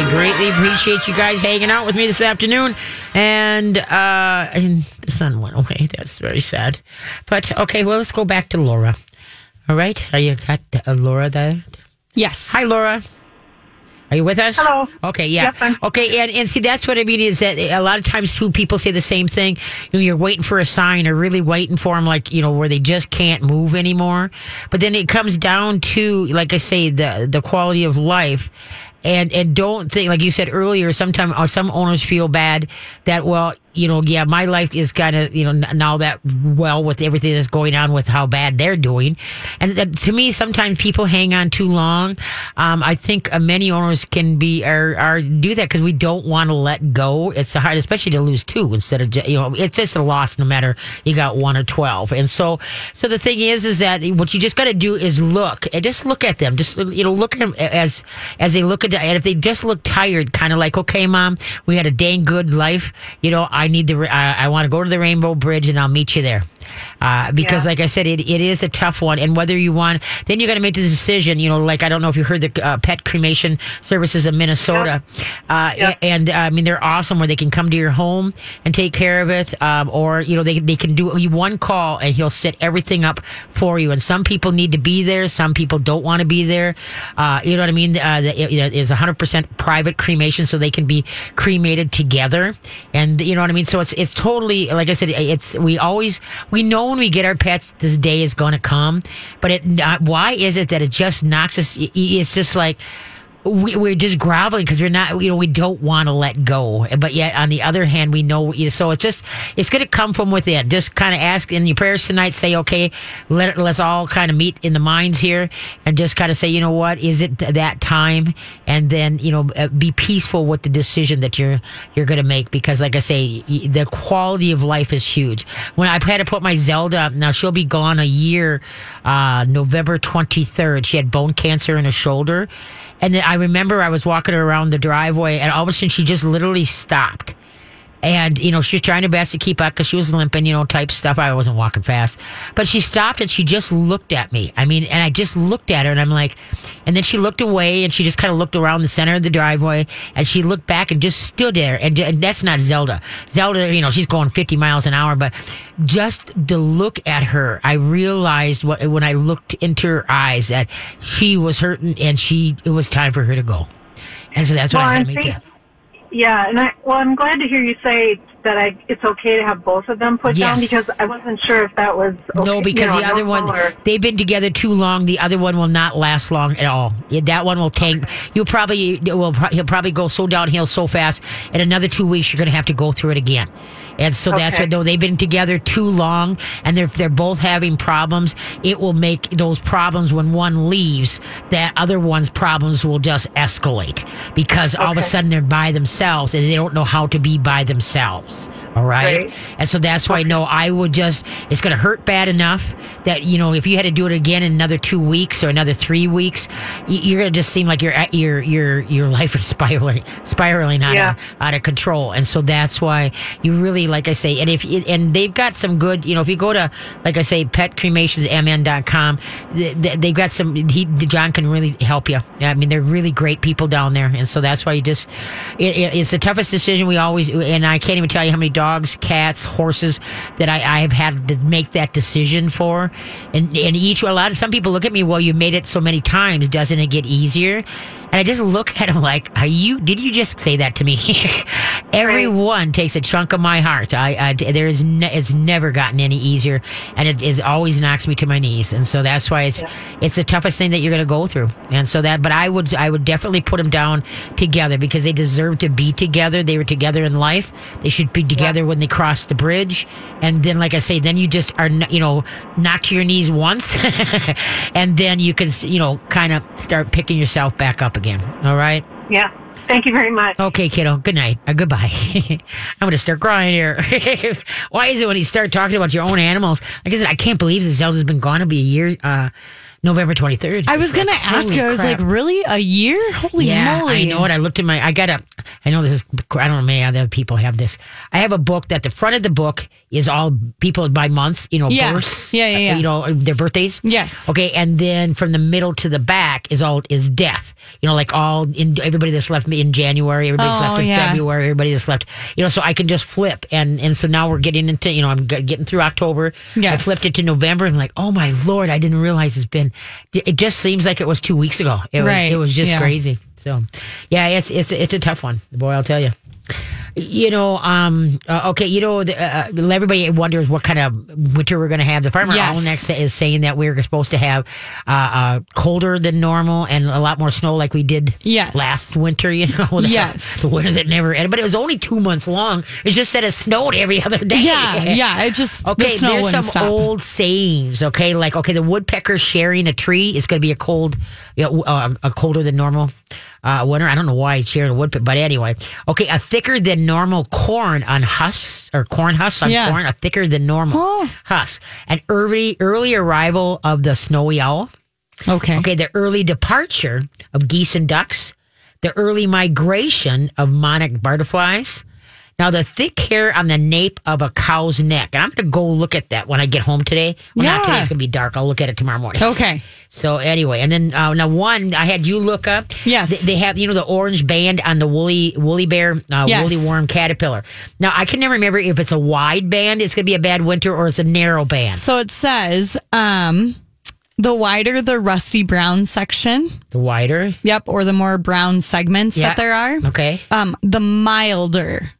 I greatly appreciate you guys hanging out with me this afternoon. And, uh, and the sun went away. That's very sad. But okay, well, let's go back to Laura. All right. Are you got uh, Laura there? Yes. Hi, Laura. Are you with us? Hello. Okay, yeah. Yep, okay, and, and see, that's what I mean is that a lot of times too, people say the same thing. You know, you're waiting for a sign or really waiting for them, like, you know, where they just can't move anymore. But then it comes down to, like I say, the, the quality of life. And, and don't think, like you said earlier, sometimes uh, some owners feel bad that, well, you know, yeah, my life is kind of, you know, now that well with everything that's going on with how bad they're doing. And that, to me, sometimes people hang on too long. Um, I think uh, many owners can be, are, are do that because we don't want to let go. It's hard, especially to lose two instead of, you know, it's just a loss no matter you got one or 12. And so, so the thing is, is that what you just got to do is look and just look at them. Just, you know, look at them as, as they look at, and if they just look tired, kind of like, okay, mom, we had a dang good life. You know, need the, I, I want to go to the Rainbow Bridge and I'll meet you there. Uh, because Yeah. like I said, it, it is a tough one. And whether you want, then you got to make the decision, you know, like, I don't know if you heard the uh, pet cremation services in Minnesota. Uh, Yep. and uh, I mean, they're awesome where they can come to your home and take care of it. Um, or, you know, they, they can do one call and he'll set everything up for you. And some people need to be there. Some people don't want to be there. Uh, you know what I mean? Uh, the, it, it is 100% private cremation so they can be cremated together. And you know what I mean? So it's, it's totally, like I said, it's, we always, we know when we get our pets, this day is going to come, but it, not, why is it that it just knocks us? It's just like, we, we're just groveling because we're not, you know, we don't want to let go. But yet, on the other hand, we know, you so it's just, it's going to come from within. Just kind of ask in your prayers tonight, say, okay, let, let's all kind of meet in the minds here and just kind of say, you know what, is it th- that time? And then, you know, uh, be peaceful with the decision that you're, you're going to make because, like I say, the quality of life is huge. When I had to put my Zelda up, now she'll be gone a year, uh, November 23rd. She had bone cancer in her shoulder. And then I remember I was walking her around the driveway, and all of a sudden she just literally stopped. And, you know, she was trying her best to keep up because she was limping, you know, type stuff. I wasn't walking fast. But she stopped and she just looked at me. I mean, and I just looked at her and I'm like, and then she looked away and she just kind of looked around the center of the driveway and she looked back and just stood there. And, and that's not Zelda. Zelda, you know, she's going 50 miles an hour, but just the look at her, I realized what, when I looked into her eyes that she was hurting and she, it was time for her to go. And so that's what Well, I had to make. Yeah, and I well, I'm glad to hear you say that I it's okay to have both of them put down because I wasn't sure if that was okay, No, because you know, the other one, normal or- they've been together too long. The other one will not last long at all. Yeah, That one will tank. You'll probably, will, he'll probably go so downhill so fast. In another two weeks, you're going to have to go through it again. And so that's Okay. what, though they've been together too long and they're, they're both having problems. It will make those problems when one leaves, that other one's problems will just escalate because all of a sudden they're by themselves and they don't know how to be by themselves. All right. Right. And so that's why, no, I would just, it's going to hurt bad enough that, you know, if you had to do it again in another two weeks or another three weeks, you're going to just seem like your, your, your, your life is spiraling, spiraling out, Yeah. of, out of control. And so that's why you really, like I say, and if, and they've got some good, you know, if you go to, like I say, petcremationsmn.com, th- th- they've got some, he, John can really help you. I mean, they're really great people down there. And so that's why you just, it, it, it's the toughest decision we always, and I can't even tell you how many dogs, cats, horses that I, I have had to make that decision for. And, and each, a lot of, some people look at me, well, you made it so many times, doesn't it get easier? And I just look at them like, are you, did you just say that to me? Everyone takes a chunk of my heart. I, I there is, ne- it's never gotten any easier and it is always knocks me to my knees. And so that's why it's, it's the toughest thing that you're going to go through. And so that, but I would, I would definitely put them down together because they deserve to be together. They were together in life. They should be together when they cross the bridge. And then, like I say, then you just are, you know, knocked to your knees once and then you can, you know, kind of start picking yourself back up again. All right. Yeah. Thank you very much. Okay, kiddo. Good night. Uh, goodbye. I'm going to start crying here. Why is it when you start talking about your own animals? Like I said, I can't believe that Zelda's been gone to be a year, uh, November 23rd. I was going to ask you, I was crap. like, really? A year? Holy yeah, moly. I know it. I looked at my, I got a, I know this is, I don't know, many other people have this. I have a book that the front of the book is all people by months, you know, Yeah. births. Yeah, yeah, yeah. You know, their birthdays. Yes. Okay. And then from the middle to the back is all, is death. You know, like all in everybody that's left me in January, everybody's Oh, left in yeah. February, everybody that's left, you know, so I can just flip. And, and so now we're getting into, you know, I'm getting through October. I flipped it to November and I'm like, oh my Lord, I didn't realize it's been, it just seems like it was two weeks ago. It was, Right. it was just Yeah. crazy. So, yeah, it's it's it's a tough one, boy. I'll tell you. You know, um, uh, okay, you know, the, uh, everybody wonders what kind of winter we're going to have. The farmer Yes. almanac is saying that we're supposed to have uh, uh, colder than normal and a lot more snow, like we did Yes. last winter. You know, the, Yes. the winter that never ended, but it was only two months long. It just said it snowed every other day. Yeah, yeah. It just the Okay, snow there's some stop. old sayings. Okay, like okay, the woodpecker sharing a tree is going to be a cold, you know, uh, a colder than normal uh, winter. I don't know why it's sharing a woodpecker, but anyway, okay, a thicker than normal corn on husks or corn husks on Yeah. corn, a thicker than normal Oh. husk. An early early arrival of the snowy owl. okay. Okay, the early departure of geese and ducks, the early migration of monarch butterflies. Now, the thick hair on the nape of a cow's neck. And I'm going to go look at that when I get home today. Well, not today. Yeah. It's going to be dark. I'll look at it tomorrow morning. Okay. So, anyway, and then uh, now one I had you look up. Yes. They, they have, you know, the orange band on the woolly woolly bear, uh, Yes. woolly worm caterpillar. Now, I can never remember if it's a wide band, it's going to be a bad winter, or it's a narrow band. So it says, um, the wider the rusty brown section, The wider. yep, or the more brown segments Yeah. that there are, Okay. um, the milder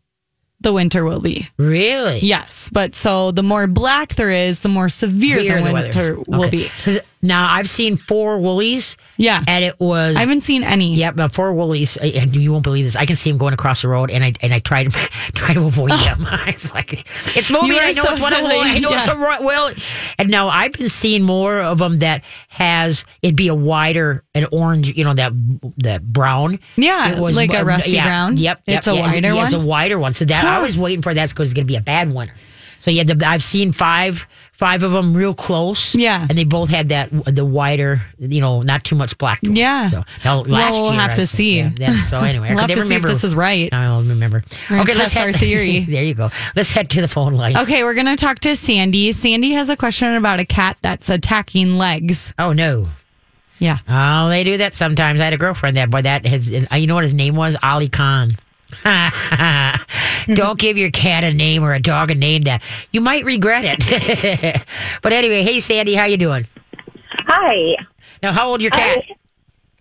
the winter will be. Really? Yes, but so the more black there is, the more severe the the winter weather. will Okay. be. Now I've seen four woolies. Yeah. and it was. I haven't seen any. yeah, but four woolies, and you won't believe this. I can see them going across the road, and I and I try to try to avoid oh. them. It's like it's moving. I know so it's one of silly. I know it's a Yeah. ro- well, and now I've been seeing more of them that has it be a wider an orange, you know that that brown. Yeah, It was like a rusty yeah, brown? Yep, It's a yeah, wider yeah, It's a one? wider one. So that I was waiting for that because it's going to be a bad winter. So yeah, the, I've seen five five of them real close. Yeah. and they both had that the wider, you know, not too much black. to. Yeah. So now, Well, we'll year, have I to think, see. Yeah, yeah, so anyway, I We'll have to never see if this is right. I'll remember. We're gonna our theory. there you go. Let's head to the phone lines. Okay, we're gonna talk to Sandy. Sandy has a question about a cat that's attacking legs. Oh no. Yeah. Oh, they do that sometimes. I had a girlfriend that boy that has. You know what his name was? Ali Khan. Don't give your cat a name or a dog a name that you might regret it. but anyway, hey Sandy, how you doing? Hi. Now, how old's your cat?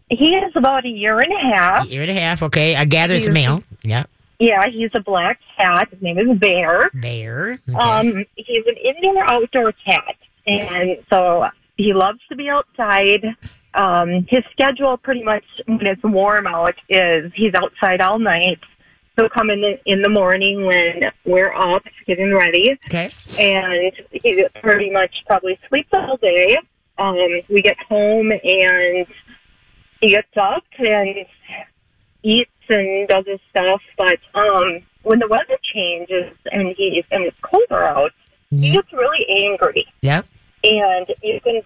He is about a year and a half. A Year and a half. Okay, I gather it's male. Yeah, Yeah, he's a black cat. His name is Bear. bear. Okay. Um, he's an indoor outdoor cat, and so he loves to be outside. Um, his schedule, pretty much when it's warm out, is he's outside all night. He'll come in the, in the morning when we're up getting ready, okay. and he pretty much probably sleeps all day. Um, we get home and he gets up and eats and does his stuff. But um, when the weather changes and he's and it's colder out, he gets really angry, Yep. and you can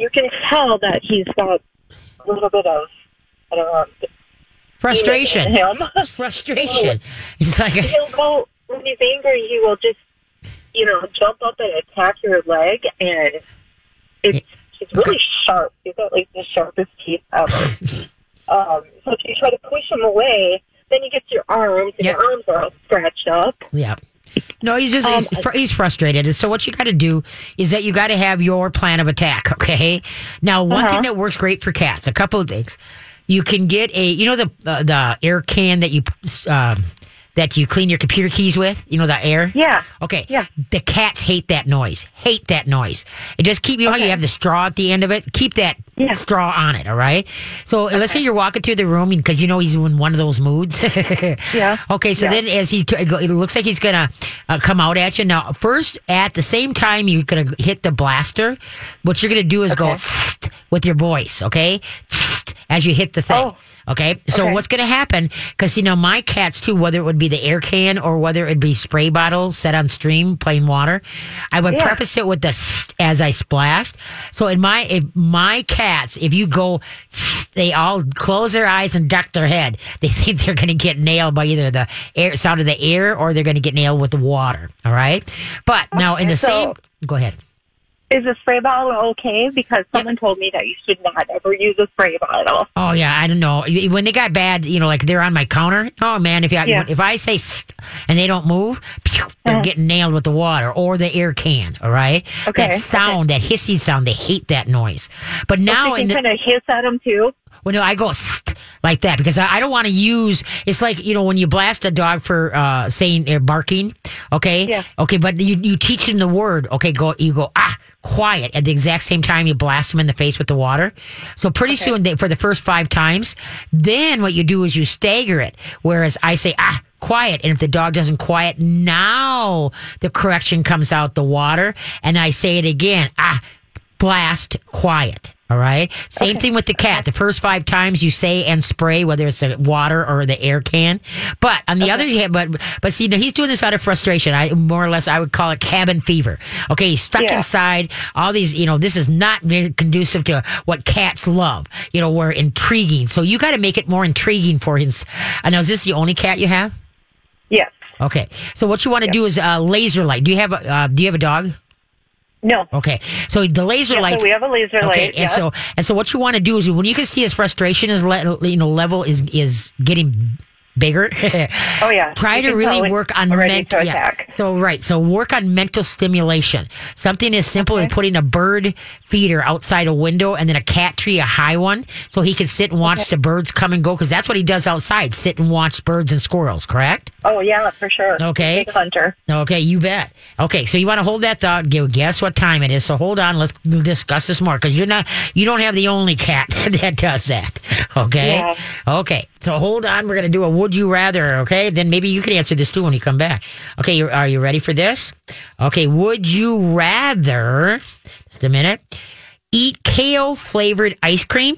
you can tell that he's got a little bit of I don't know Frustration. him. Frustration. It's like He'll go when he's angry. He will just you know jump up and attack your leg, and it's he's really sharp. He's got like the sharpest teeth ever. um, so if you try to push him away, then he gets your arms, and Yeah. your arms are all scratched up. Yeah. No, he's just he's, Um, fr- he's frustrated. And so what you got to do is that you got to have your plan of attack. Okay. Now, one Uh-huh. thing that works great for cats, a couple of things. You can get a, you know, the uh, the air can that you um, that you clean your computer keys with. You know, the air. Yeah. Okay. Yeah. The cats hate that noise. Hate that noise. And just keep. You know how you have the straw at the end of it. Keep that Yeah. straw on it. All right. So let's say you're walking through the room because you know he's in one of those moods. Yeah. Okay. So Yeah. then, as he, t- it looks like he's gonna uh, come out at you. Now, first, at the same time, you're gonna hit the blaster. What you're gonna do is go with your voice. Okay. As you hit the thing. Oh. Okay. So Okay. what's going to happen? Because, you know, my cats too, whether it would be the air can or whether it'd be spray bottle set on stream, plain water, I would Yeah. preface it with the st as I splashed. So in my, if my cats, if you go they all close their eyes and duck their head. They think they're going to get nailed by either the air sound of the air or they're going to get nailed with the water. All right. But now in the so- same, go ahead. Is a spray bottle okay? Because someone told me that you should not ever use a spray bottle. Oh yeah, I don't know. When they got bad, you know, like they're on my counter. Oh man, if I Yeah. if I say and they don't move, they're uh-huh. getting nailed with the water or the air can. All right, Okay, that sound, that hissy sound, they hate that noise. But now you in can the, kind of hiss at them too. well, no, I go like that because I, I don't want to use. It's like you know when you blast a dog for uh, saying uh, barking. Okay. Yeah. Okay, but you you teach them the word. Okay, go. You go ah quiet at the exact same time you blast them in the face with the water. So pretty soon, they, for the first five times, then what you do is you stagger it. Whereas I say ah. Quiet, and if the dog doesn't quiet, now the correction comes out the water, and I say it again. Ah, blast quiet. All right. Same thing with the cat. The first five times you say and spray, whether it's the water or the air can. But on the other hand, but but see, now he's doing this out of frustration. I more or less I would call it cabin fever. Okay, he's stuck Yeah. inside. All these, you know, this is not very conducive to what cats love. You know, we're intriguing. So you got to make it more intriguing for his. I know. Is this the only cat you have? Yes. Okay. So what you want to do is uh, laser light. Do you have a uh, Do you have a dog? No. Okay. So the laser Yeah, so we have a laser okay, light, and yeah. so and so what you want to do is when you can see his frustration is le- you know level is is getting bigger. Oh, yeah. Try You to really work on mental. Yeah. So right. So work on mental stimulation. Something as simple as putting a bird feeder outside a window and then a cat tree, a high one, so he can sit and watch the birds come and go because that's what he does outside: sit and watch birds and squirrels. Correct. Oh yeah, for sure. Okay. Big hunter. Okay, you bet. Okay, so you want to hold that thought. Guess what time it is. So hold on. Let's discuss this more because you're not. You don't have the only cat that does that. Okay. Yeah. Okay. So hold on. We're gonna do a would you rather. Okay. Then maybe you can answer this too when you come back. Okay. You're, are you ready for this? Okay. Would you rather? Just a minute. Eat kale flavored ice cream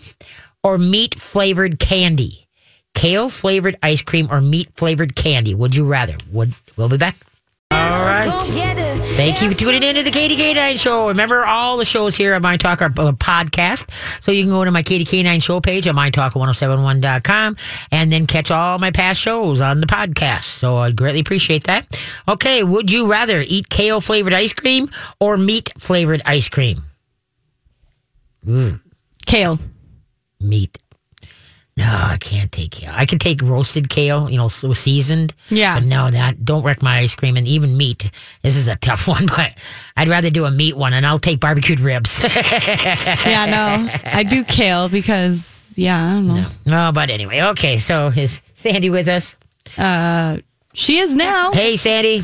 or meat flavored candy. Kale flavored ice cream or meat flavored candy. Would you rather? Would we'll be back. All right. Thank you for tuning in to the Katie K9 Show. Remember, all the shows here on My Talk are uh, podcast. So you can go to my Katie K9 Show page on mytalk1071.com and then catch all my past shows on the podcast. So I'd greatly appreciate that. Okay. Would you rather eat kale flavored ice cream or meat flavored ice cream? Mm, Kale. Meat. No, I can't take kale. I can take roasted kale, you know, so seasoned. Yeah. But no, that don't wreck my ice cream and even meat. This is a tough one, but I'd rather do a meat one and I'll take barbecued ribs. Yeah, no. I do kale because, yeah, I don't know. no, but anyway, okay. So is Sandy with us? Uh, she is now. Hey, Sandy,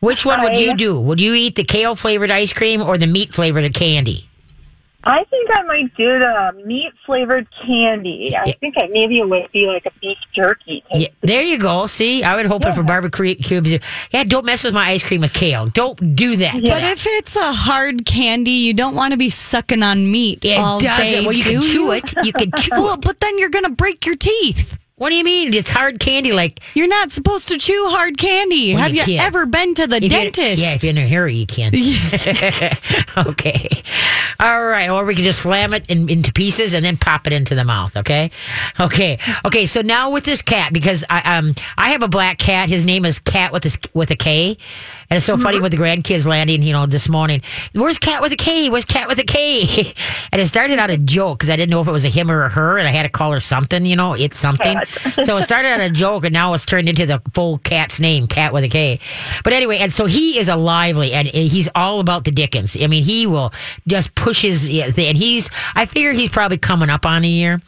which one would you do? Would you eat the kale flavored ice cream or the meat flavored candy? I think I might do the meat flavored candy. I Yeah. think I maybe it would be like a beef jerky. Yeah, there you go. See, I would hope it for barbecue cubes. Yeah, don't mess with my ice cream with kale. Don't do that. But if it's a hard candy, you don't want to be sucking on meat it all doesn't. day. well, you can chew you? it. You can chew Well, it. but then you're going to break your teeth. What do you mean? It's hard candy. Like You're not supposed to chew hard candy. Well, Have you you, ever been to the if dentist? yeah, if you're in a hurry, you can. okay. All right. Or we can just slam it in, into pieces and then pop it into the mouth. Okay. Okay. Okay. So now with this cat, because I um I have a black cat. His name is Cat with this with a K, and it's so funny with the grandkids landing. You know, this morning, where's Cat with a K? Where's Cat with a K? and it started out a joke because I didn't know if it was a him or a her, and I had to call her something. You know, it's something. so it started out a joke, and now it's turned into the full cat's name, Cat with a K. But anyway, and so he is a lively, and he's all about the Dickens. I mean, he will just push his, and he's. I figure he's probably coming up on a year.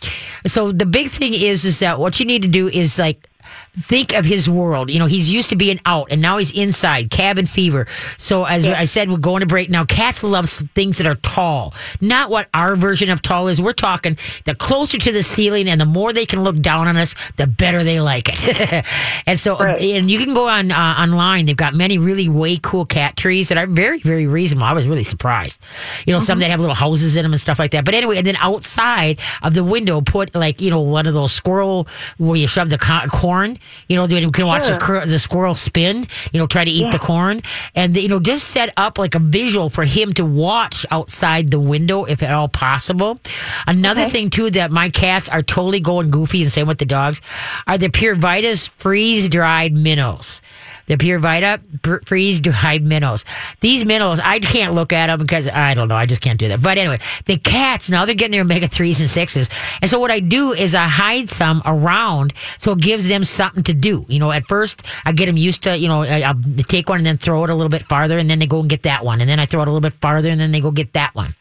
So the big thing is, is that what you need to do is like think of his world. You know, he's used to being out and now he's inside, cabin fever. So as I said, we're going to break now. Cats love things that are tall, not what our version of tall is. We're talking the closer to the ceiling and the more they can look down on us, the better they like it. and so, Right. and you can go on uh, online. They've got many really way cool cat trees that are very, very reasonable. I was really surprised. You know, some that have little houses in them and stuff like that. But anyway, and then outside of the window, put like, you know, one of those squirrel where you shove the co- corn You know, you can watch the, cur- the squirrel spin. You know, try to eat the corn, and you know, just set up like a visual for him to watch outside the window if at all possible. Another thing too that my cats are totally going goofy, and same with the dogs, are the PureBites freeze dried minnows. The Pure Vita freeze dried minnows. These minnows, I can't look at them because I don't know. I just can't do that. But anyway, the cats now they're getting their omega threes and sixes, and so what I do is I hide some around so it gives them something to do. You know, at first I get them used to you know I, I'll take one and then throw it a little bit farther, and then they go and get that one, and then I throw it a little bit farther, and then they go get that one.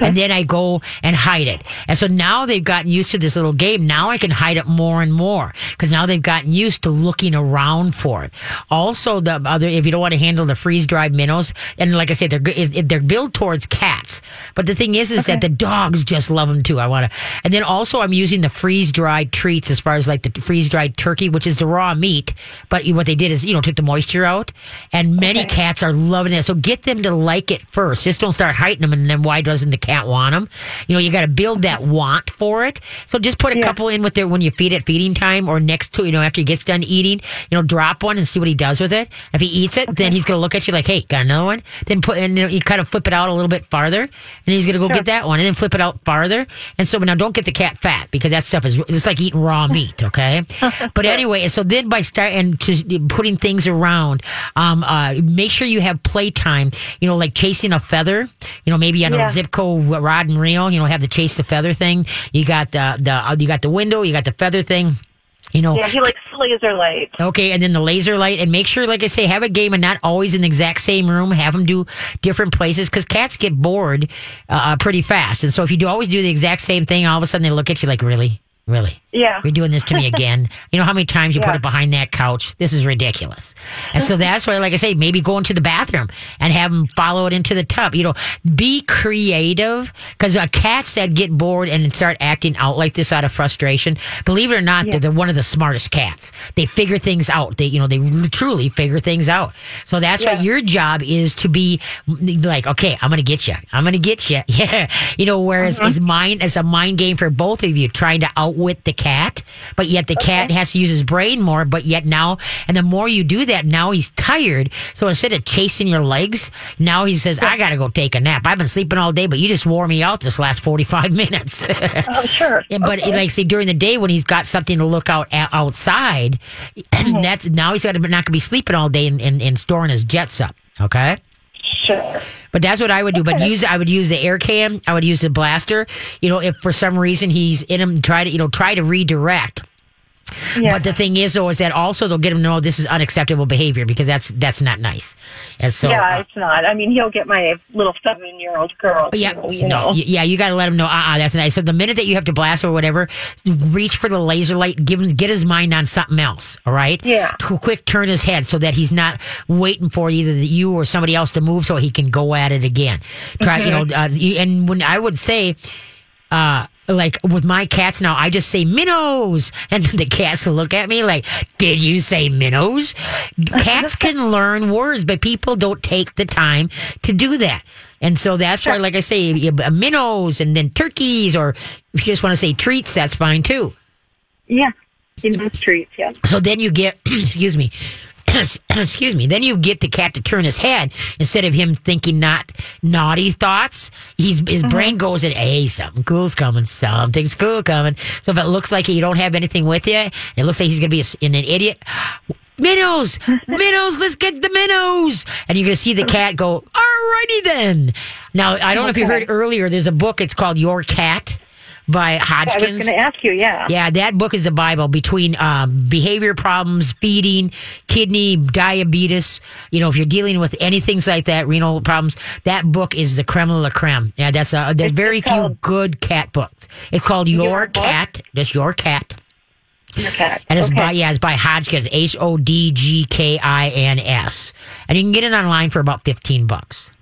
And then I go and hide it. And so now they've gotten used to this little game. Now I can hide it more and more because now they've gotten used to looking around for it. Also, the other, if you don't want to handle the freeze dried minnows, and like I said, they're they're built towards cats. But the thing is, is that the dogs just love them too. I want to, and then also I'm using the freeze dried treats as far as like the freeze dried turkey, which is the raw meat. But what they did is, you know, took the moisture out, and many cats are loving it. So get them to like it first. Just don't start hiding them, and then why does doesn't the cat want them? You know, you got to build that want for it. So just put a couple in with there when you feed at feeding time or next to, you know, after he gets done eating, you know, drop one and see what he does with it. If he eats it, then he's going to look at you like, hey, got another one? Then put, and you, know, you kind of flip it out a little bit farther and he's going to go get that one and then flip it out farther. And so now don't get the cat fat because that stuff is, it's like eating raw meat. Okay. but anyway, so then by starting to putting things around, um, uh, make sure you have playtime, you know, like chasing a feather, you know, maybe on Yeah. a Zebco rod and reel, you know, have the chase the feather thing. You got the, the, uh, you got the window, you got the feather thing. You know, Yeah, he likes laser light. Okay, and then the laser light, and make sure, like I say, have a game and not always in the exact same room. Have them do different places because cats get bored uh, pretty fast. And so if you do always do the exact same thing, all of a sudden they look at you like, really, really, Yeah. you're doing this to me again. you know how many times you put it behind that couch? This is ridiculous. And so that's why, like I say, maybe go into the bathroom and have them follow it into the tub. You know, be creative because uh, cats that get bored and start acting out like this out of frustration, believe it or not, they're, they're one of the smartest cats. They figure things out. They, you know, they truly figure things out. So that's why your job is to be like, okay, I'm going to get you. I'm going to get you. Yeah. You know, whereas Uh-huh. it's mind, it's a mind game for both of you trying to outwit the cat, but yet the cat has to use his brain more. But yet now, and the more you do that, now he's tired. So instead of chasing your legs, now he says, I got to go take a nap. I've been sleeping all day, but you just wore me out this last 45 minutes. Oh, sure. Yeah, but like say during the day when he's got something to look out a- outside, that's now he's got to not gonna be sleeping all day and, and, and storing his jets up. Okay. Sure. But that's what I would do. But use I would use the air cam. I would use the blaster. You know, if for some reason he's in him, try to you know try to redirect. Yeah. But the thing is, though, is that also they'll get him to know this is unacceptable behavior because that's that's not nice. And so, yeah, uh, it's not. I mean, he'll get my little seven-year-old girl. yeah, to, you no, know. yeah, you got to let him know. Uh, uh that's nice. So the minute that you have to blast or whatever, reach for the laser light. Give him get his mind on something else. All right. Yeah. To quick turn his head so that he's not waiting for either you or somebody else to move so he can go at it again. Try, you know, uh, and when I would say, uh, like with my cats now, I just say minnows, and the cats will look at me like, "Did you say minnows?" Cats can learn words, but people don't take the time to do that, and so that's why, like I say, uh, minnows, and then turkeys, or if you just want to say treats, that's fine too. Yeah. He loves treats, yeah. So then you get, excuse me, excuse me, then you get the cat to turn his head instead of him thinking not naughty thoughts. He's his mm-hmm. brain goes in, hey, something cool's coming, something's cool coming. So if it looks like you don't have anything with you, it looks like he's gonna be a an idiot. Minnows, minnows, let's get the minnows. And you're going to see the cat go, alrighty then. Now, I don't know if you heard earlier, there's a book, it's called Your Cat by Hodgkins. I was going to ask you, yeah. Yeah, that book is a Bible between um, behavior problems, feeding, kidney, diabetes. You know, if you're dealing with anything like that, renal problems, that book is the creme de la creme. Yeah, that's uh, there's very few good cat books. It's called Your, Your Cat. Just Your Cat. Your cat. And it's okay. by yeah, it's by Hodgkins, H O D G K I N S. And you can get it online for about fifteen bucks.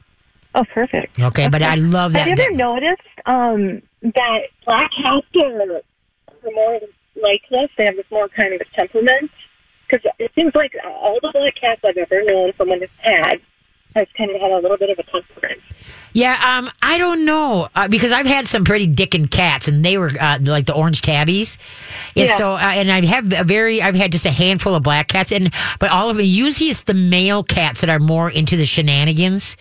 Oh, perfect. Okay, but I love that. Have you ever noticed um, that black cats are, are more like this? They have this more kind of a temperament. Because it seems like all the black cats I've ever known someone it's had has kind of had a little bit of a temperament. Yeah, um, I don't know uh, because I've had some pretty dickin' cats, and they were uh, like the orange tabbies. And Yeah. so, uh, and I have a very, I've had just a handful of black cats, and but all of them. Usually, it's the male cats that are more into the shenanigans.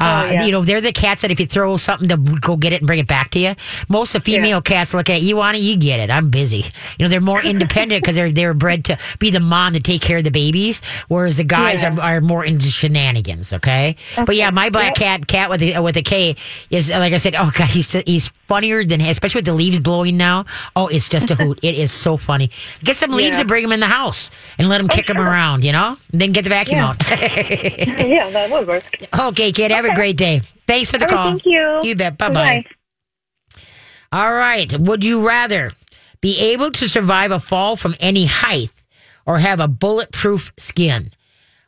Uh, Oh, yeah. You know, they're the cats that if you throw something, they'll go get it and bring it back to you. Most of the female cats look at it, you want it, you get it. I'm busy. You know, they're more independent because they're they're bred to be the mom to take care of the babies, whereas the guys Yeah. are, are more into shenanigans. Okay, but yeah, my black cat cat with a, with a K is like I said. Oh god, he's he's funnier than especially with the leaves blowing now. Oh, it's just a hoot. it is so funny. Get some leaves Yeah. and bring them in the house and let them oh, kick them sure. around. You know, and then get the vacuum Yeah. out. yeah, that would work. okay, kid. Have a great day. Thanks for the call. thank you. You bet. Bye bye. Bye-bye. All right. Would you rather be able to survive a fall from any height or have a bulletproof skin?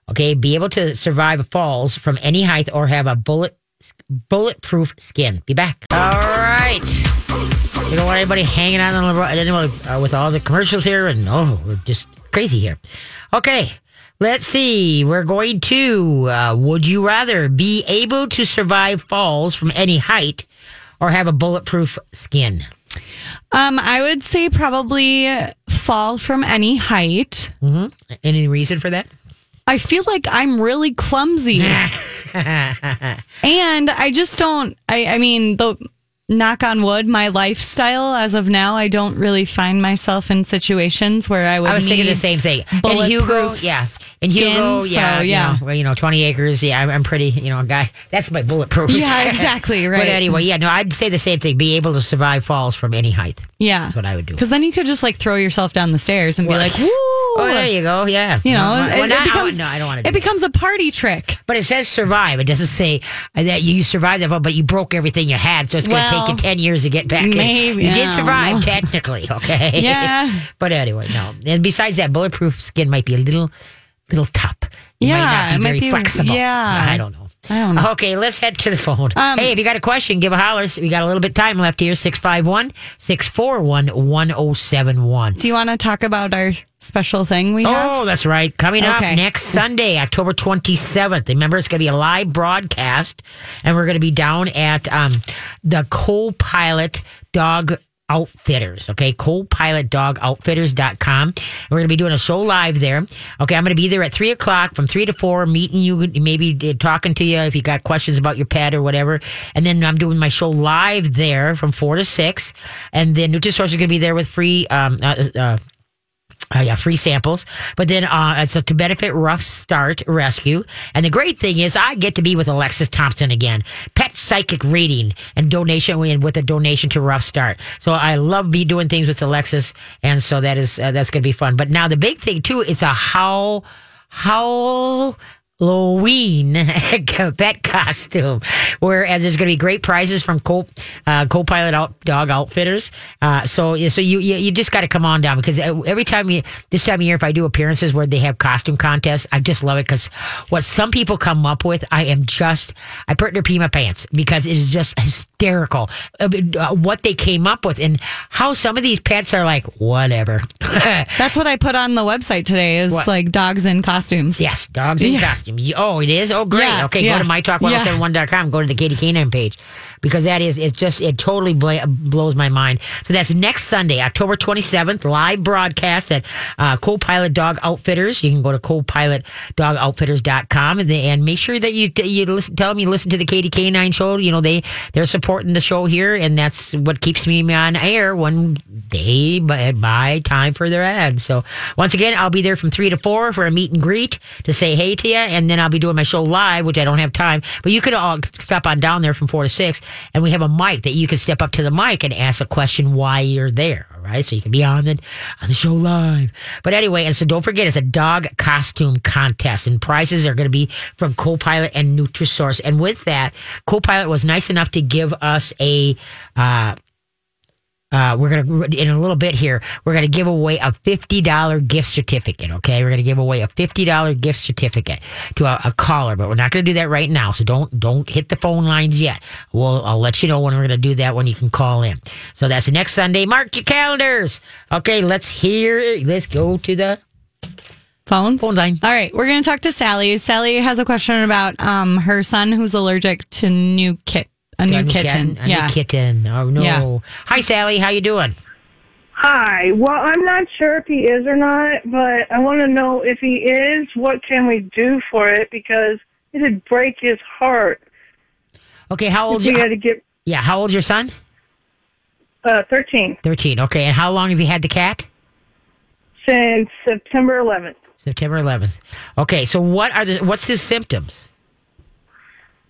Okay, be able to survive falls from any height or have a bullet bulletproof skin. Be back. All right. You don't want anybody hanging out on the road anybody, uh, with all the commercials here, and oh, we're just crazy here. Okay, let's see. We're going to. Uh, would you rather be able to survive falls from any height or have a bulletproof skin? Um, I would say probably fall from any height. Any reason for that? I feel like I'm really clumsy. and I just don't I I mean the knock on wood, my lifestyle as of now, I don't really find myself in situations where I would I was thinking the same thing. In Hugo, yeah. In Hugo, skin, yeah, so, you yeah. know, well, you know, 20 acres. Yeah, I'm, I'm pretty, you know, a guy. That's my bulletproof. Yeah, exactly, Right. But anyway, yeah, no, I'd say the same thing. Be able to survive falls from any height. Yeah. That's what I would do. Because then you could just like throw yourself down the stairs and be like, oh, woo. Oh, there you go. Yeah. You know, No, it, well, it not- becomes, no, I don't want to. it becomes a party trick. but it says survive. It doesn't say that you survived that, fall, but you broke everything you had, so it's going to Well, take you ten years to get back. in. maybe, you did survive technically. Okay. Yeah. but anyway, no. And besides that, bulletproof skin might be a little, little top. Yeah, might not be very be- flexible. yeah. I don't know. I don't know. Okay, let's head to the phone. Um, hey, if you got a question, give a holler. We got a little bit of time left here 651 641 1071. Do you want to talk about our special thing we have? Oh, that's right. Coming Okay. up next Sunday, October 27th. Remember, it's going to be a live broadcast, and we're going to be down at um, the Co Pilot Dog Outfitters, okay? Co-pilotdogoutfitters.com. We're going to be doing a show live there. Okay, I'm going to be there at 3 o'clock from 3 to 4, meeting you, maybe uh, talking to you if you got questions about your pet or whatever. And then I'm doing my show live there from 4 to 6. And then Nutrisource is going to be there with free um, uh, uh, uh, yeah, free samples. But then uh, it's a, to benefit Rough Start Rescue. And the great thing is, I get to be with Alexis Thompson again. Pet psychic reading and donation with a donation to Rough Start. So I love me doing things with Alexis, and so that is uh, that's going to be fun. But now the big thing too is a how how. Halloween pet costume. Whereas there's going to be great prizes from co uh, co-pilot out, dog outfitters. Uh, so yeah, so you you, you just got to come on down because every time you this time of year if I do appearances where they have costume contests, I just love it because what some people come up with, I am just I put their pee my pants because it is just hysterical uh, uh, what they came up with and how some of these pets are like whatever. That's what I put on the website today is What? like dogs in costumes. Yes, dogs in Yeah. You- Oh, it is? Oh, great. Yeah, okay, yeah. go to mytalk1071.com. Go to the Katie Canine page because that is, it's just, it totally blows my mind. So that's next Sunday, October 27th, live broadcast at uh, Co-Pilot Dog Outfitters. You can go to co-pilotdogoutfitters.com and, they, and make sure that you, you listen, tell them you listen to the Katie Canine show. You know, they, they're supporting the show here and that's what keeps me on air when they buy time for their ads. So once again, I'll be there from three to four for a meet and greet to say hey to you, and then I'll be doing my show live, which I don't have time. But you could all stop on down there from four to six, and we have a mic that you can step up to the mic and ask a question why you're there. All right, so you can be on the on the show live. But anyway, and so don't forget, it's a dog costume contest, and prizes are going to be from Copilot and Nutrisource. And with that, Copilot was nice enough to give us a. Uh, uh, we're gonna in a little bit here. We're gonna give away a fifty dollar gift certificate. Okay, we're gonna give away a fifty dollar gift certificate to a, a caller, but we're not gonna do that right now. So don't don't hit the phone lines yet. We'll I'll let you know when we're gonna do that when you can call in. So that's next Sunday. Mark your calendars. Okay, let's hear. Let's go to the Phones? Phone line. All right, we're to talk to Sally. Sally has a question about um, her son who's allergic to new kit, a new kitten. A yeah. new kitten. Oh no. Yeah. Hi, Sally. How you doing? Hi. Well, I'm not sure if he is or not, but I want to know if he is, what can we do for it? Because it'd break his heart. Okay. How old? We You, had to get yeah. How old's your son? uh, 13 Thirteen. Okay. And how long have you had the cat? since September 11th. September 11th. Okay. So what are the? What's his symptoms?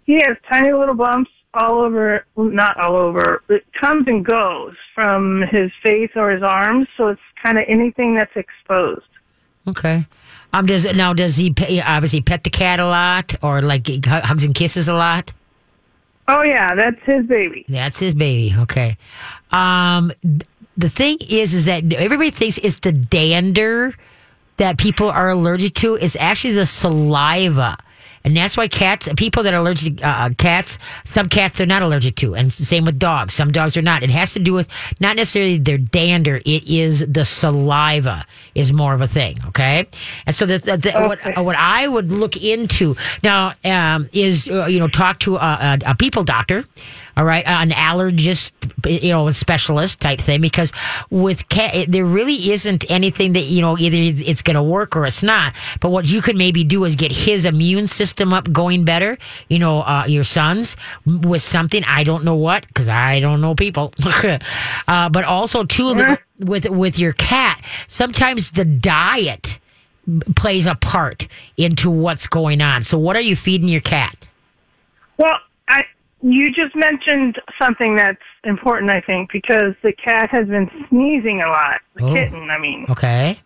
He has tiny little bumps all over, not all over. It comes and goes from his face or his arms, so it's kind of anything that's exposed. Okay. Um. Does now? Does he pay, obviously pet the cat a lot, or like hugs and kisses a lot? Oh yeah, that's his baby. That's his baby. Okay. Um. The thing is, is that everybody thinks it's the dander that people are allergic to. It's actually the saliva. And that's why cats, people that are allergic to uh, cats, some cats are not allergic to. And same with dogs. Some dogs are not. It has to do with not necessarily their dander. It is the saliva is more of a thing. Okay. And so the, the, the, Okay. what, what I would look into now um, is, uh, you know, talk to a, a, a people doctor. All right, an allergist, you know, a specialist type thing. Because with cat, there really isn't anything that you know either it's, going to work or it's not. But what you could maybe do is get his immune system up going better. You know, uh, your son's with something I don't know what because I don't know people. uh, but also too the, with with your cat, sometimes the diet plays a part into what's going on. So, what are you feeding your cat? Well, I you just mentioned something that's important, I think, because the cat has been sneezing a lot. The Oh. kitten, I mean. Okay.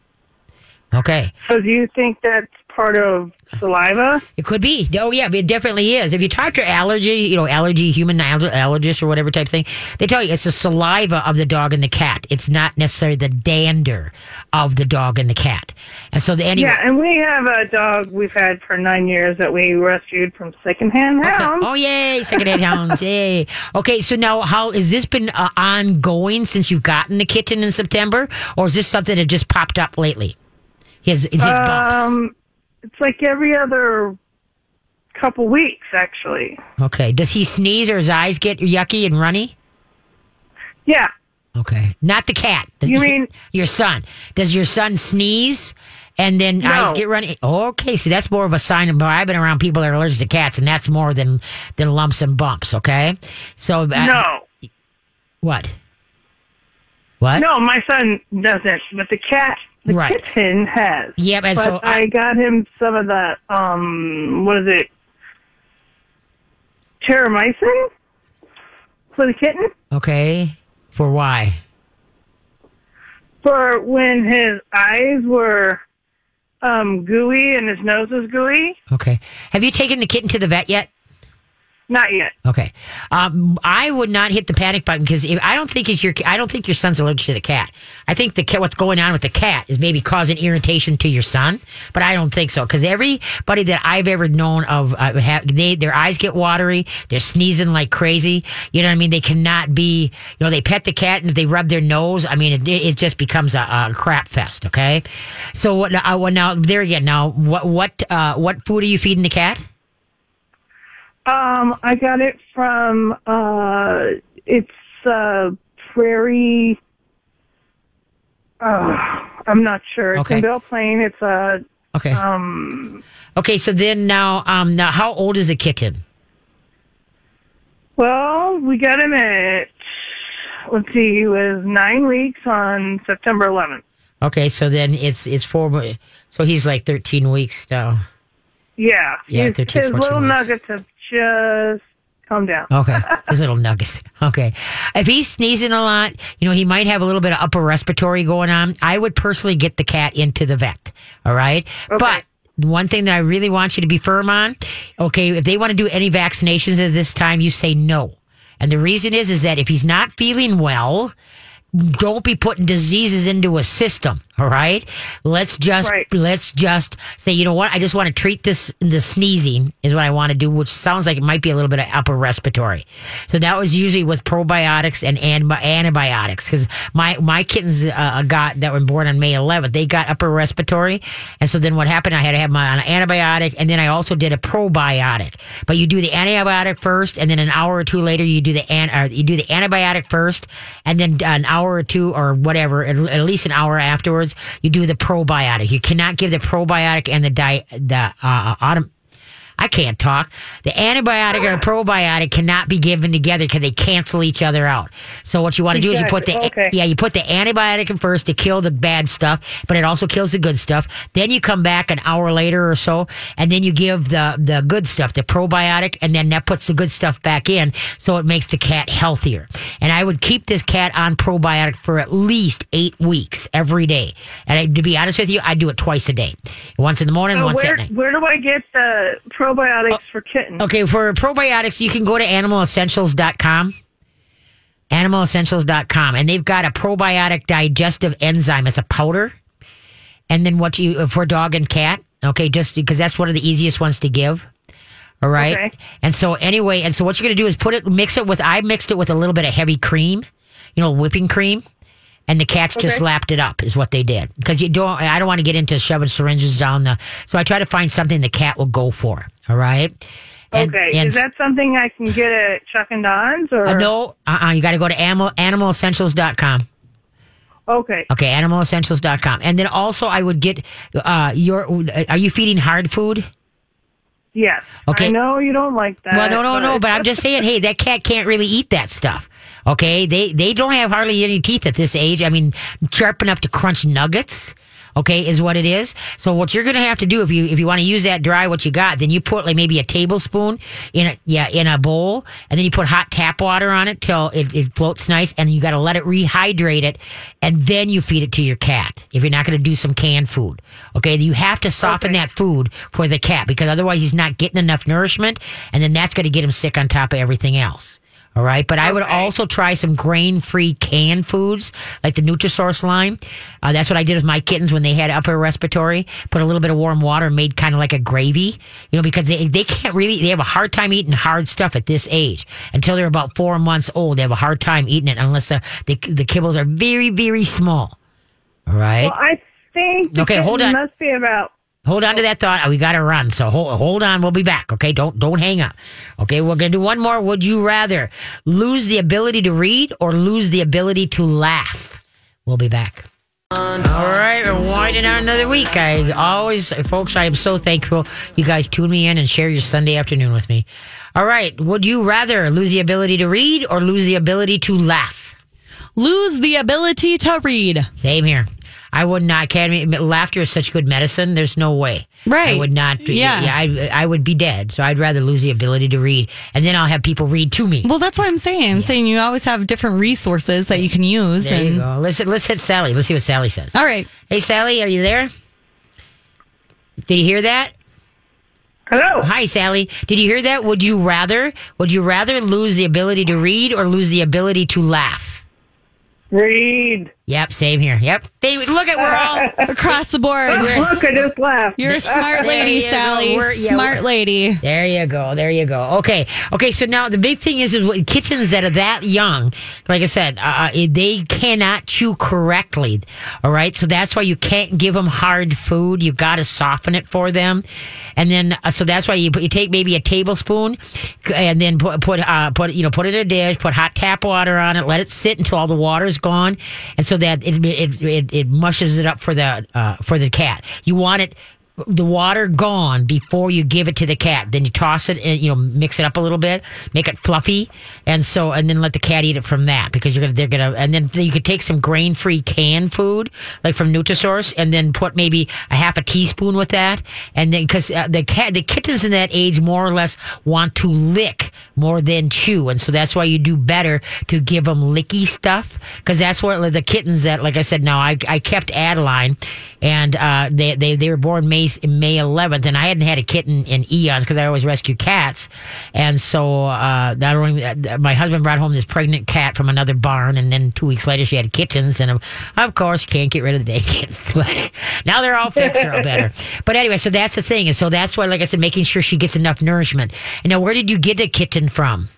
Okay. So do you think that's part of saliva? It could be. Oh, yeah, it definitely is. If you talk to allergy, you know, allergy, human aller- allergist or whatever type thing, they tell you it's the saliva of the dog and the cat. It's not necessarily the dander of the dog and the cat. And so the anyway. Yeah, and we have a dog we've had for nine years that we rescued from secondhand hounds. Oh yay! Secondhand hounds, yay! Okay, so now how has this been uh, ongoing since you've gotten the kitten in September, or is this something that just popped up lately? His his bumps. It's like every other couple weeks, actually. Okay, does he sneeze or his eyes get yucky and runny? Yeah. Okay, not the cat. The- You mean- your son? Does your son sneeze and then eyes get runny? Okay, see that's more of a sign of. I've been around people that are allergic to cats, and that's more than than lumps and bumps. Okay, so uh, No. what? What? No, my son doesn't, but the cat, the Right. kitten has. Yeah, but but so I- I, got him some of that. Um, what is it? Terramycin for the kitten Okay, for why? for when his eyes were um gooey and his nose was gooey. Okay, have you taken the kitten to the vet yet? Not yet. Okay, um, I would not hit the panic button because I don't think it's your. I don't think your son's allergic to the cat. I think the cat, what's going on with the cat is maybe causing irritation to your son, but I don't think so because everybody that I've ever known of, uh, have, they their eyes get watery, they're sneezing like crazy. You know what I mean? They cannot be. You know, they pet the cat and if they rub their nose, I mean, it, it just becomes a, a crap fest. Okay, so what? Uh, now there again. Now what? What? Uh, what food are you feeding the cat? Um, I got it from uh, it's uh, Prairie. Uh, I'm not sure. Okay. It's in Belle Plaine. It's a Okay. um. Okay, so then now, um, now how old is the kitten? Well, we got him at let's see, he was nine weeks on September 11th. Okay, so then it's it's four. So he's like thirteen weeks now. Yeah, Yeah, his, 13, his little weeks. nuggets have just calm down. Okay, his little nuggets. Okay, if he's sneezing a lot, you know he might have a little bit of upper respiratory going on. I would personally get the cat into the vet. All right, but. One thing that I really want you to be firm on, okay, if they want to do any vaccinations at this time, you say no. And the reason is, is that if he's not feeling well, don't be putting diseases into a system. All right. Let's just Right. let's just say, you know what? I just want to treat this the sneezing is what I want to do, which sounds like it might be a little bit of upper respiratory. So that was usually with probiotics and antibi- antibiotics because my my kittens uh, got that were born on May 11th. They got upper respiratory, and so then what happened? I had to have my an antibiotic, and then I also did a probiotic. But you do the antibiotic first, and then an hour or two later you do the an or you do the antibiotic first, and then an hour or two or whatever, at, at least an hour afterwards, you do the probiotic. You cannot give the probiotic and the di the uh, autumn. I can't talk. The antibiotic and the oh. probiotic cannot be given together because they cancel each other out. So what you want to do is you put the Okay. yeah you put the antibiotic in first to kill the bad stuff, but it also kills the good stuff. Then you come back an hour later or so, and then you give the the good stuff, the probiotic, and then that puts the good stuff back in, so it makes the cat healthier. And I would keep this cat on probiotic for at least eight weeks every day. And I, to be honest with you, I do it twice a day, once in the morning, So once where at night. where do I get the probiotics oh. for kittens? Okay, for probiotics, you can go to animalessentials.com. Animalessentials.com. And they've got a probiotic digestive enzyme. It's a powder. And then what you, uh, for dog and cat. Okay, just because that's one of the easiest ones to give. All right. Okay. And so anyway, and so what you're going to do is put it, mix it with, I mixed it with a little bit of heavy cream, you know, whipping cream. And the cats just lapped it up, is what they did. Because you don't, I don't want to get into shoving syringes down the. So I try to find something the cat will go for. All right. And- okay, and is that something I can get at Chuck and Don's or uh, no, uh-uh, you got to go to animal, animalessentials.com. Okay, Okay, animalessentials.com. And then also I would get uh your are you feeding hard food? Yes. Okay. I know you don't like that. Well, no, no, no, but I'm just saying, hey, that cat can't really eat that stuff. Okay? They they don't have hardly any teeth at this age. I mean, sharp enough to crunch nuggets. Okay, is what it is. So what you're gonna have to do if you if you want to use that dry what you got, then you put like maybe a tablespoon in a yeah in a bowl, and then you put hot tap water on it till it, it floats nice, and you got to let it rehydrate it, and then you feed it to your cat. If you're not gonna do some canned food, okay, you have to soften Okay. that food for the cat because otherwise he's not getting enough nourishment, and then that's gonna get him sick on top of everything else. All right, but I would Okay. also try some grain-free canned foods like the Nutrisource line. Uh, that's what I did with my kittens when they had upper respiratory. Put a little bit of warm water, and made kind of like a gravy, you know, because they they can't really they have a hard time eating hard stuff at this age until they're about four months old. They have a hard time eating it unless uh, the the kibbles are very very small. All right. Well, I think Okay, hold on. Must be about Hold on to that thought. We got to run. So hold, hold on. We'll be back. Okay. Don't, don't hang up. Okay. We're going to do one more. Would you rather lose the ability to read or lose the ability to laugh? We'll be back. All right, we're winding out another week. I always, folks, I am so thankful you guys tune me in and share your Sunday afternoon with me. All right, would you rather lose the ability to read or lose the ability to laugh? Lose the ability to read. Same here. I would not. Academy laughter is such good medicine. There's no way. Right. I would not. Yeah. Yeah. I, I would be dead. So I'd rather lose the ability to read, and then I'll have people read to me. Well, that's what I'm saying. I'm saying you always have different resources that you can use. There you go. Let's let's hit Sally. Let's see what Sally says. all right, Hey, Sally, are you there? Did you hear that? hello. Hi, Sally. Did you hear that? Would you rather? Would you rather lose the ability to read or lose the ability to laugh? Read. Yep, same here. Yep. They, look at we're all. across the board. Look, I just laughed. You're a smart lady, you. Sally. Yeah, smart lady. There you go. There you go. Okay. Okay. So now the big thing is, is what- kittens that are that young, like I said, uh, they cannot chew correctly. All right. So that's why you can't give them hard food. You got to soften it for them. And then, uh, so that's why you, put, you take maybe a tablespoon and then put, put, uh, put, you know, put it in a dish, put hot tap water on it, let it sit until all the water is gone. And so that it, it, it, it mushes it up for the, uh, for the cat. You want it, the water gone before you give it to the cat. Then you toss it and you know mix it up a little bit, make it fluffy, and so and then let the cat eat it from that because you're gonna they're gonna and then you could take some grain free canned food like from Nutrisource and then put maybe a half a teaspoon with that and then because uh, the cat the kittens in that age more or less want to lick more than chew and so that's why you do better to give them licky stuff because that's what the kittens that like I said now I I kept Adeline and uh, they they they were born May May May 11th, and I hadn't had a kitten in eons because I always rescue cats, and so uh, not only uh, my husband brought home this pregnant cat from another barn, and then two weeks later she had kittens, and um, of course can't get rid of the day kittens, but now they're all fixed, they're all better. But anyway, so that's the thing, and so that's why, like I said, making sure she gets enough nourishment. And now, where did you get a kitten from?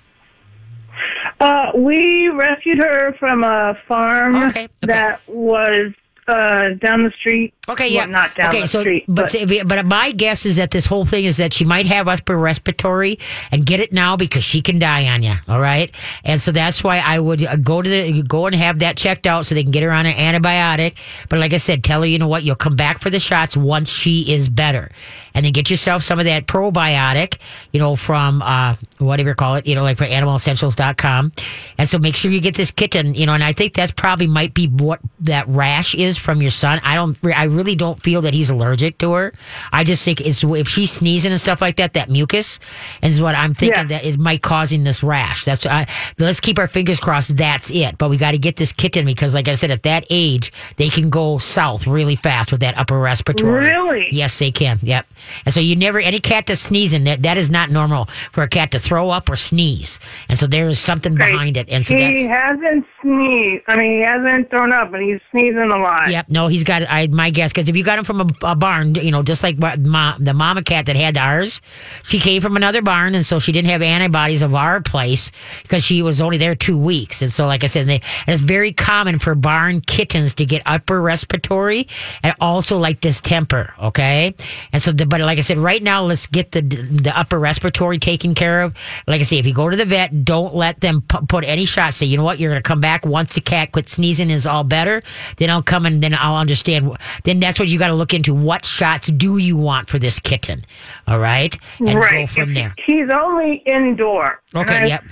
Uh, we rescued her from a farm Okay, okay. that was uh, down the street. Okay, Well, yeah, not down okay, the so, street. But but, but my guess is that this whole thing is that she might have upper respiratory and get it now because she can die on you. All right, and so that's why I would uh, go to the go and have that checked out so they can get her on an antibiotic. But like I said, tell her you know what you'll come back for the shots once she is better, and then get yourself some of that probiotic, you know, from uh, whatever you call it, you know, like for animalessentials.com. And so make sure you get this kitten, you know, and I think that's probably might be what that rash is from your son. I don't, I really don't feel that he's allergic to her. I just think it's if she's sneezing and stuff like that, that mucus is what I'm thinking Yeah. that it might causing this rash. That's I, let's keep our fingers crossed. That's it. But we got to get this kitten because, like I said, at that age, they can go south really fast with that upper respiratory. Really? Yes, they can. Yep. And so you never any cat that's sneezing that that is not normal for a cat to throw up or sneeze. And so there is something behind it. And so he hasn't sneezed. I mean, he hasn't thrown up, but he's sneezing a lot. Yep. No, he's got. I my guess because if you got him from a, a barn, you know, just like ma, the mama cat that had ours, she came from another barn, and so she didn't have antibodies of our place because she was only there two weeks. And so, like I said, they, and it's very common for barn kittens to get upper respiratory and also like distemper. Okay. And so, the, but like I said, right now, let's get the the upper respiratory taken care of. Like I say, if you go to the vet, don't let them pu- put any shots. Say, you know what, you're going to come back once the cat quits sneezing is all better. Then I'll come and then I'll understand. Then that's what you got to look into. What shots do you want for this kitten? All right, and right. go from there. He's only indoor. Okay. I, Yep.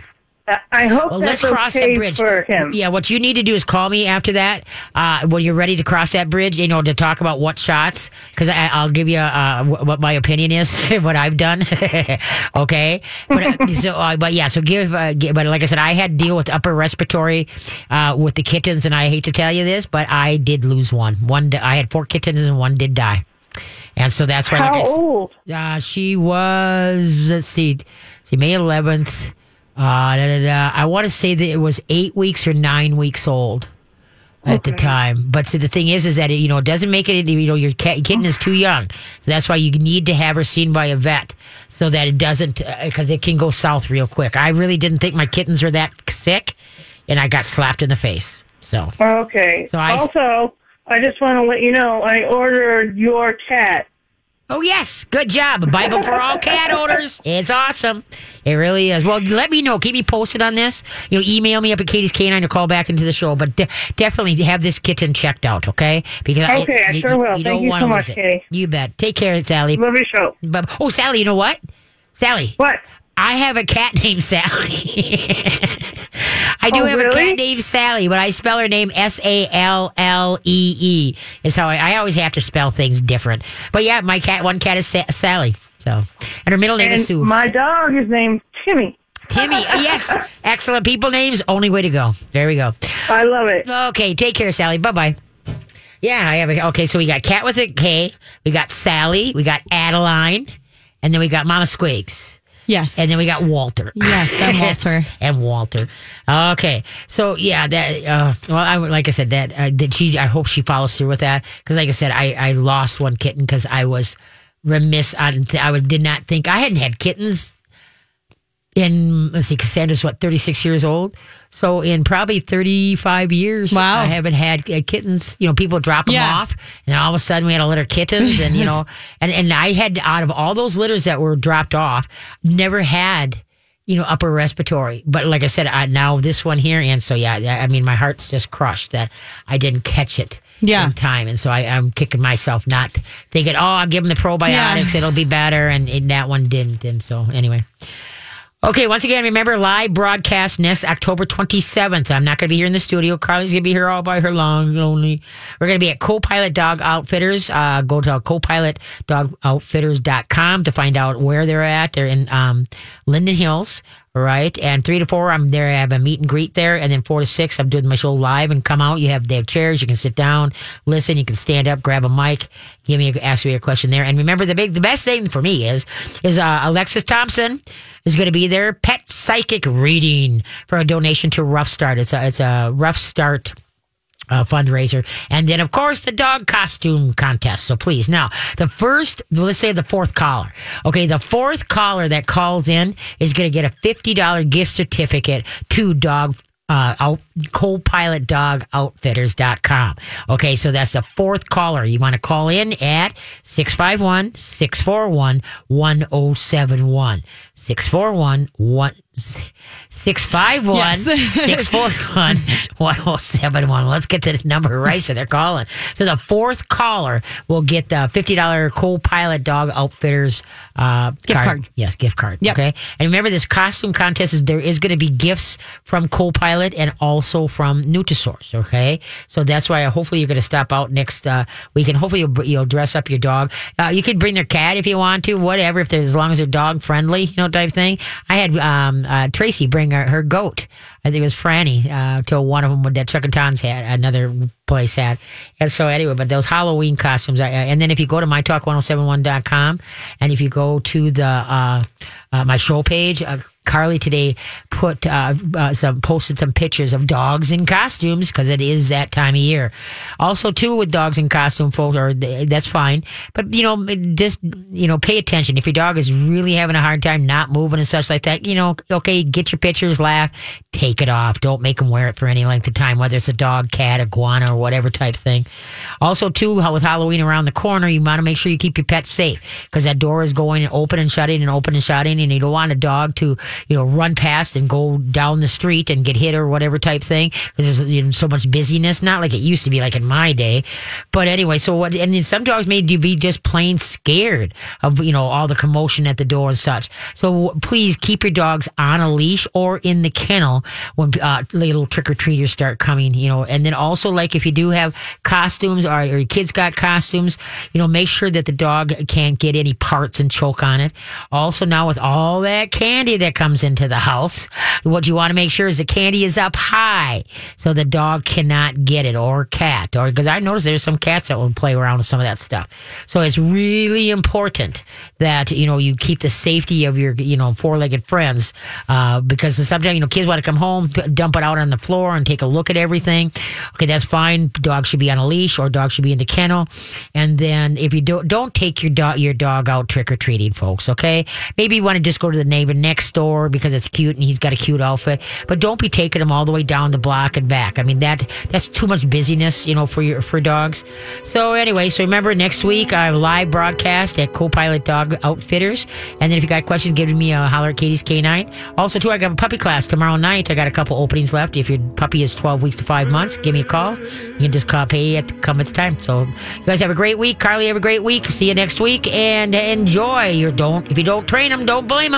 I hope Well, that's let's cross okay that bridge. for him. Yeah, what you need to do is call me after that uh, when you're ready to cross that bridge. You know, to talk about what shots because I'll give you uh, what my opinion is, what I've done. okay, but uh, so uh, but yeah, so give, uh, gi- but like I said, I had to deal with upper respiratory uh, with the kittens, and I hate to tell you this, but I did lose one. One, I had four kittens, and one did die. And so that's why. like I How old? she was, let's see, see May 11th. Uh, da, da, da. I want to say that it was eight weeks or nine weeks old at the time. But see, the thing is, is that it, you know, it doesn't make it, you know, your kitten is too young. So that's why you need to have her seen by a vet so that it doesn't, because it can go south real quick. I really didn't think my kittens were that sick and I got slapped in the face. So, Okay. So I- also, I just want to let you know I ordered your cat. Oh yes, good job. A Bible for all cat owners. It's awesome. It really is. Well, let me know. Keep me posted on this. You know, email me up at Katie's K9 or call back into the show. But de- definitely have this kitten checked out, okay? Because Okay, I sure will. Thank you so much. Katie. You bet. Take care, Sally. Love your show. But oh, Sally, you know what? Sally, What? I have a cat named Sally. I do Oh, have a cat named Sally, but I spell her name S A L L E E. Is how I, I always have to spell things different. But yeah, my cat, one cat is Sa- Sally. So, and her middle name And is Sue. my dog is named Timmy. Timmy. yes, excellent people names. Only way to go. There we go. I love it. Okay, take care, Sally. Bye bye. Yeah, I have a, okay. So we got cat with a K. We got Sally. We got Adeline, and then we got Mama Squigs. Yes. And then we got Walter. Yes, and Walter. and Walter. Okay, so yeah, that. Uh, well, I would- like I said that. Uh, did she? I hope she follows through with that because, like I said, I I lost one kitten because I was remiss on. I was, did not think I hadn't had kittens in. Let's see, Cassandra's what thirty six years old. So in probably thirty five years, Wow. I haven't had uh, kittens. You know, people drop them Yeah. off, and all of a sudden we had a litter of kittens, and you know, and and I had out of all those litters that were dropped off, never had you know, upper respiratory. But like I said, I, now this one here, and so yeah, I mean, my heart's just crushed that I didn't catch it Yeah. in time, and so I, I'm kicking myself, not thinking, oh, I'll give them the probiotics, Yeah. it'll be better, and, and that one didn't, and so anyway. Okay, once again, remember live broadcast next October 27th. I'm not going to be here in the studio. Carly's going to be here all by her long, lonely. We're going to be at Copilot Dog Outfitters. Uh, go to copilotdogoutfitters.com to find out where they're at. They're in um, Linden Hills, right. And three to four, I'm there. I have a meet and greet there. And then four to six, I'm doing my show live and come out. You have, they have chairs. You can sit down, listen. You can stand up, grab a mic, give me, ask me a question there. And remember the big, the best thing for me is, is, uh, Alexis Thompson is going to be there. Pet psychic reading for a donation to Rough Start. It's a, it's a Rough Start uh, fundraiser. And then, of course, the dog costume contest. So please, now, the first, let's say the fourth caller. Okay, the fourth caller that calls in is going to get a $50 gift certificate to dog. Uh, out, co-pilot-dog-outfitters.com. Okay, so that's the fourth caller. You want to call in at 651 641 1071. 641 651 Yes. 641 1071. Let's get to the number right. So they're calling. So the fourth caller will get the $50 co pilot dog outfitters uh, Gift card. Yes, gift card. Yep. Okay. And remember, this costume contest is there is going to be gifts from co pilot and also from Nutrisource. Okay. So that's why hopefully you're going to stop out next uh, week and hopefully you'll, you'll dress up your dog. Uh, you can bring their cat if you want to, whatever, if they're as long as they're dog friendly, you know, type thing. I had um, uh, Tracy bring her, her goat. I think it was Franny uh, to one of them with that Chuck and Don's had, another place had. And so anyway, but those Halloween costumes. I, and then if you go to mytalk1071.com and if you go to the uh, uh, my show page, uh, Carly today put uh, uh, some posted some pictures of dogs in costumes because it is that time of year. Also, too, with dogs in costume, folks, or that's fine, but you know, just you know, pay attention. If your dog is really having a hard time not moving and such like that, you know, okay, get your pictures, laugh, take it off. Don't make them wear it for any length of time, whether it's a dog, cat, iguana, or whatever type thing. Also, too, with Halloween around the corner, you want to make sure you keep your pets safe because that door is going open and shutting and open and shutting, and you don't want a dog to you know, run past and go down the street and get hit or whatever type thing there's you know, so much busyness. Not like it used to be, like in my day. But anyway, so what? And then some dogs may be just plain scared of you know all the commotion at the door and such. So please keep your dogs on a leash or in the kennel when uh, little trick or treaters start coming. You know, and then also like if you do have costumes or, or your kids got costumes, you know, make sure that the dog can't get any parts and choke on it. Also now with all that candy that comes into the house. What you want to make sure is the candy is up high so the dog cannot get it or cat or because I noticed there's some cats that will play around with some of that stuff. So it's really important that, you know, you keep the safety of your, you know, four-legged friends uh, because sometimes, you know, kids want to come home, dump it out on the floor and take a look at everything. Okay, that's fine. Dog should be on a leash or dog should be in the kennel. And then if you don't, don't take your dog, your dog out trick-or-treating, folks. Okay. Maybe you want to just go to the neighbor next door because it's cute and he's got a cute outfit. But don't be taking him all the way down the block and back. I mean that that's too much busyness, you know, for your for dogs. So anyway, so remember next week I live broadcast at Copilot Dog Outfitters. And then if you got questions, give me a holler at Katie's K9. Also too, I got a puppy class tomorrow night. I got a couple openings left. If your puppy is twelve weeks to five months, give me a call. You can just call pay at the come at the time. So you guys have a great week. Carly, have a great week. See you next week and enjoy your don't if you don't train them, don't blame them.